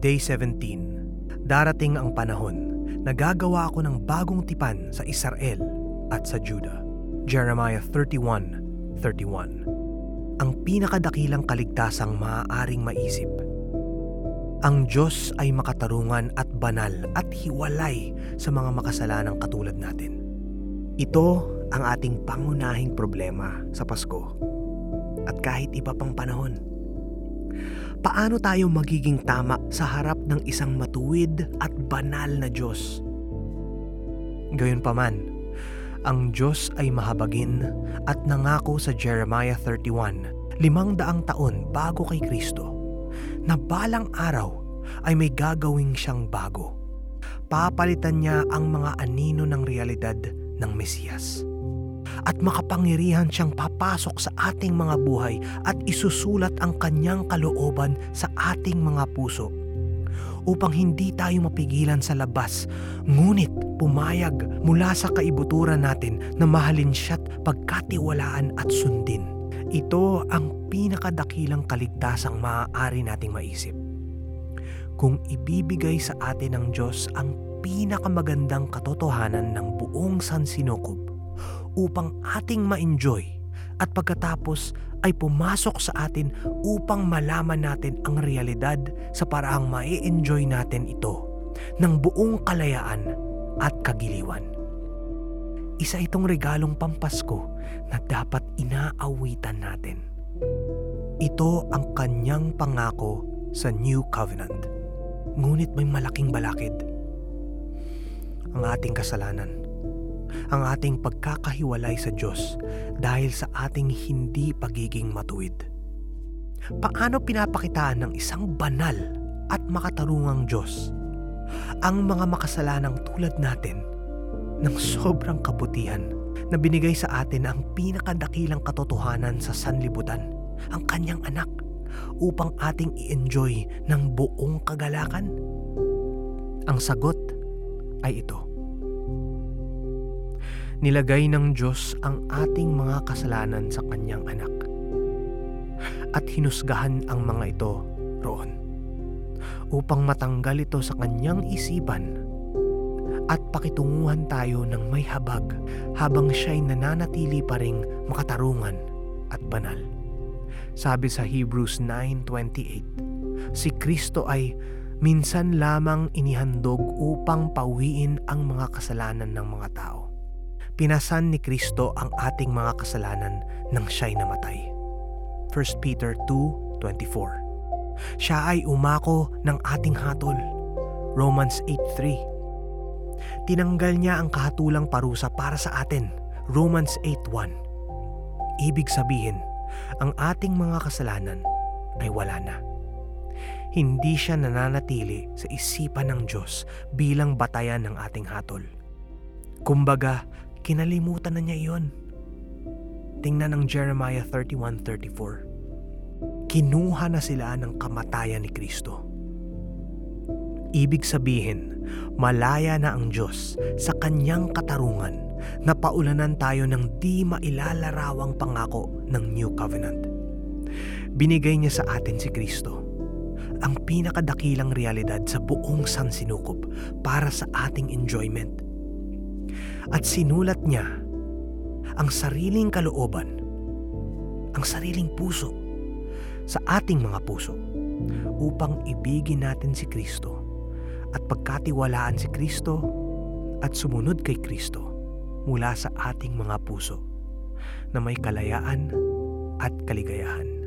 Day 17 Darating ang panahon na gagawa ako ng bagong tipan sa Israel at sa Judah. Jeremiah 31:31 Ang pinakadakilang kaligtasang maaaring maisip. Ang Diyos ay makatarungan at banal at hiwalay sa mga makasalanang katulad natin. Ito ang ating pangunahing problema sa Pasko at kahit iba pang panahon paano tayo magiging tama sa harap ng isang matuwid at banal na Diyos. Gayunpaman, ang Diyos ay mahabagin at nangako sa Jeremiah 31, limang daang taon bago kay Kristo, na balang araw ay may gagawing siyang bago. Papalitan niya ang mga anino ng realidad ng Mesiyas at makapangyarihan siyang papasok sa ating mga buhay at isusulat ang kanyang kalooban sa ating mga puso upang hindi tayo mapigilan sa labas ngunit pumayag mula sa kaibuturan natin na mahalin siya't pagkatiwalaan at sundin. Ito ang pinakadakilang kaligtasang maaari nating maisip. Kung ibibigay sa atin ng Diyos ang pinakamagandang katotohanan ng buong sansinukob, upang ating ma-enjoy at pagkatapos ay pumasok sa atin upang malaman natin ang realidad sa paraang mai-enjoy natin ito ng buong kalayaan at kagiliwan. Isa itong regalong pampasko na dapat inaawitan natin. Ito ang kanyang pangako sa New Covenant. Ngunit may malaking balakid. Ang ating kasalanan ang ating pagkakahiwalay sa Diyos dahil sa ating hindi pagiging matuwid. Paano pinapakitaan ng isang banal at makatarungang Diyos ang mga makasalanang tulad natin ng sobrang kabutihan na binigay sa atin ang pinakadakilang katotohanan sa sanlibutan, ang kanyang anak, upang ating i-enjoy ng buong kagalakan? Ang sagot ay ito nilagay ng Diyos ang ating mga kasalanan sa kanyang anak. At hinusgahan ang mga ito roon upang matanggal ito sa kanyang isipan at pakitunguhan tayo ng may habag habang siya'y nananatili pa ring makatarungan at banal. Sabi sa Hebrews 9.28, si Kristo ay minsan lamang inihandog upang pawiin ang mga kasalanan ng mga tao pinasan ni Kristo ang ating mga kasalanan nang siya'y namatay. 1 Peter 2.24 Siya ay umako ng ating hatol. Romans 8.3 Tinanggal niya ang kahatulang parusa para sa atin. Romans 8.1 Ibig sabihin, ang ating mga kasalanan ay wala na. Hindi siya nananatili sa isipan ng Diyos bilang batayan ng ating hatol. Kumbaga, Kinalimutan na niya iyon. Tingnan ang Jeremiah 31.34. Kinuha na sila ng kamatayan ni Kristo. Ibig sabihin, malaya na ang Diyos sa kanyang katarungan na paulanan tayo ng di mailalarawang pangako ng New Covenant. Binigay niya sa atin si Kristo, ang pinakadakilang realidad sa buong sansinukob para sa ating enjoyment – at sinulat niya ang sariling kalooban, ang sariling puso sa ating mga puso upang ibigin natin si Kristo at pagkatiwalaan si Kristo at sumunod kay Kristo mula sa ating mga puso na may kalayaan at kaligayahan.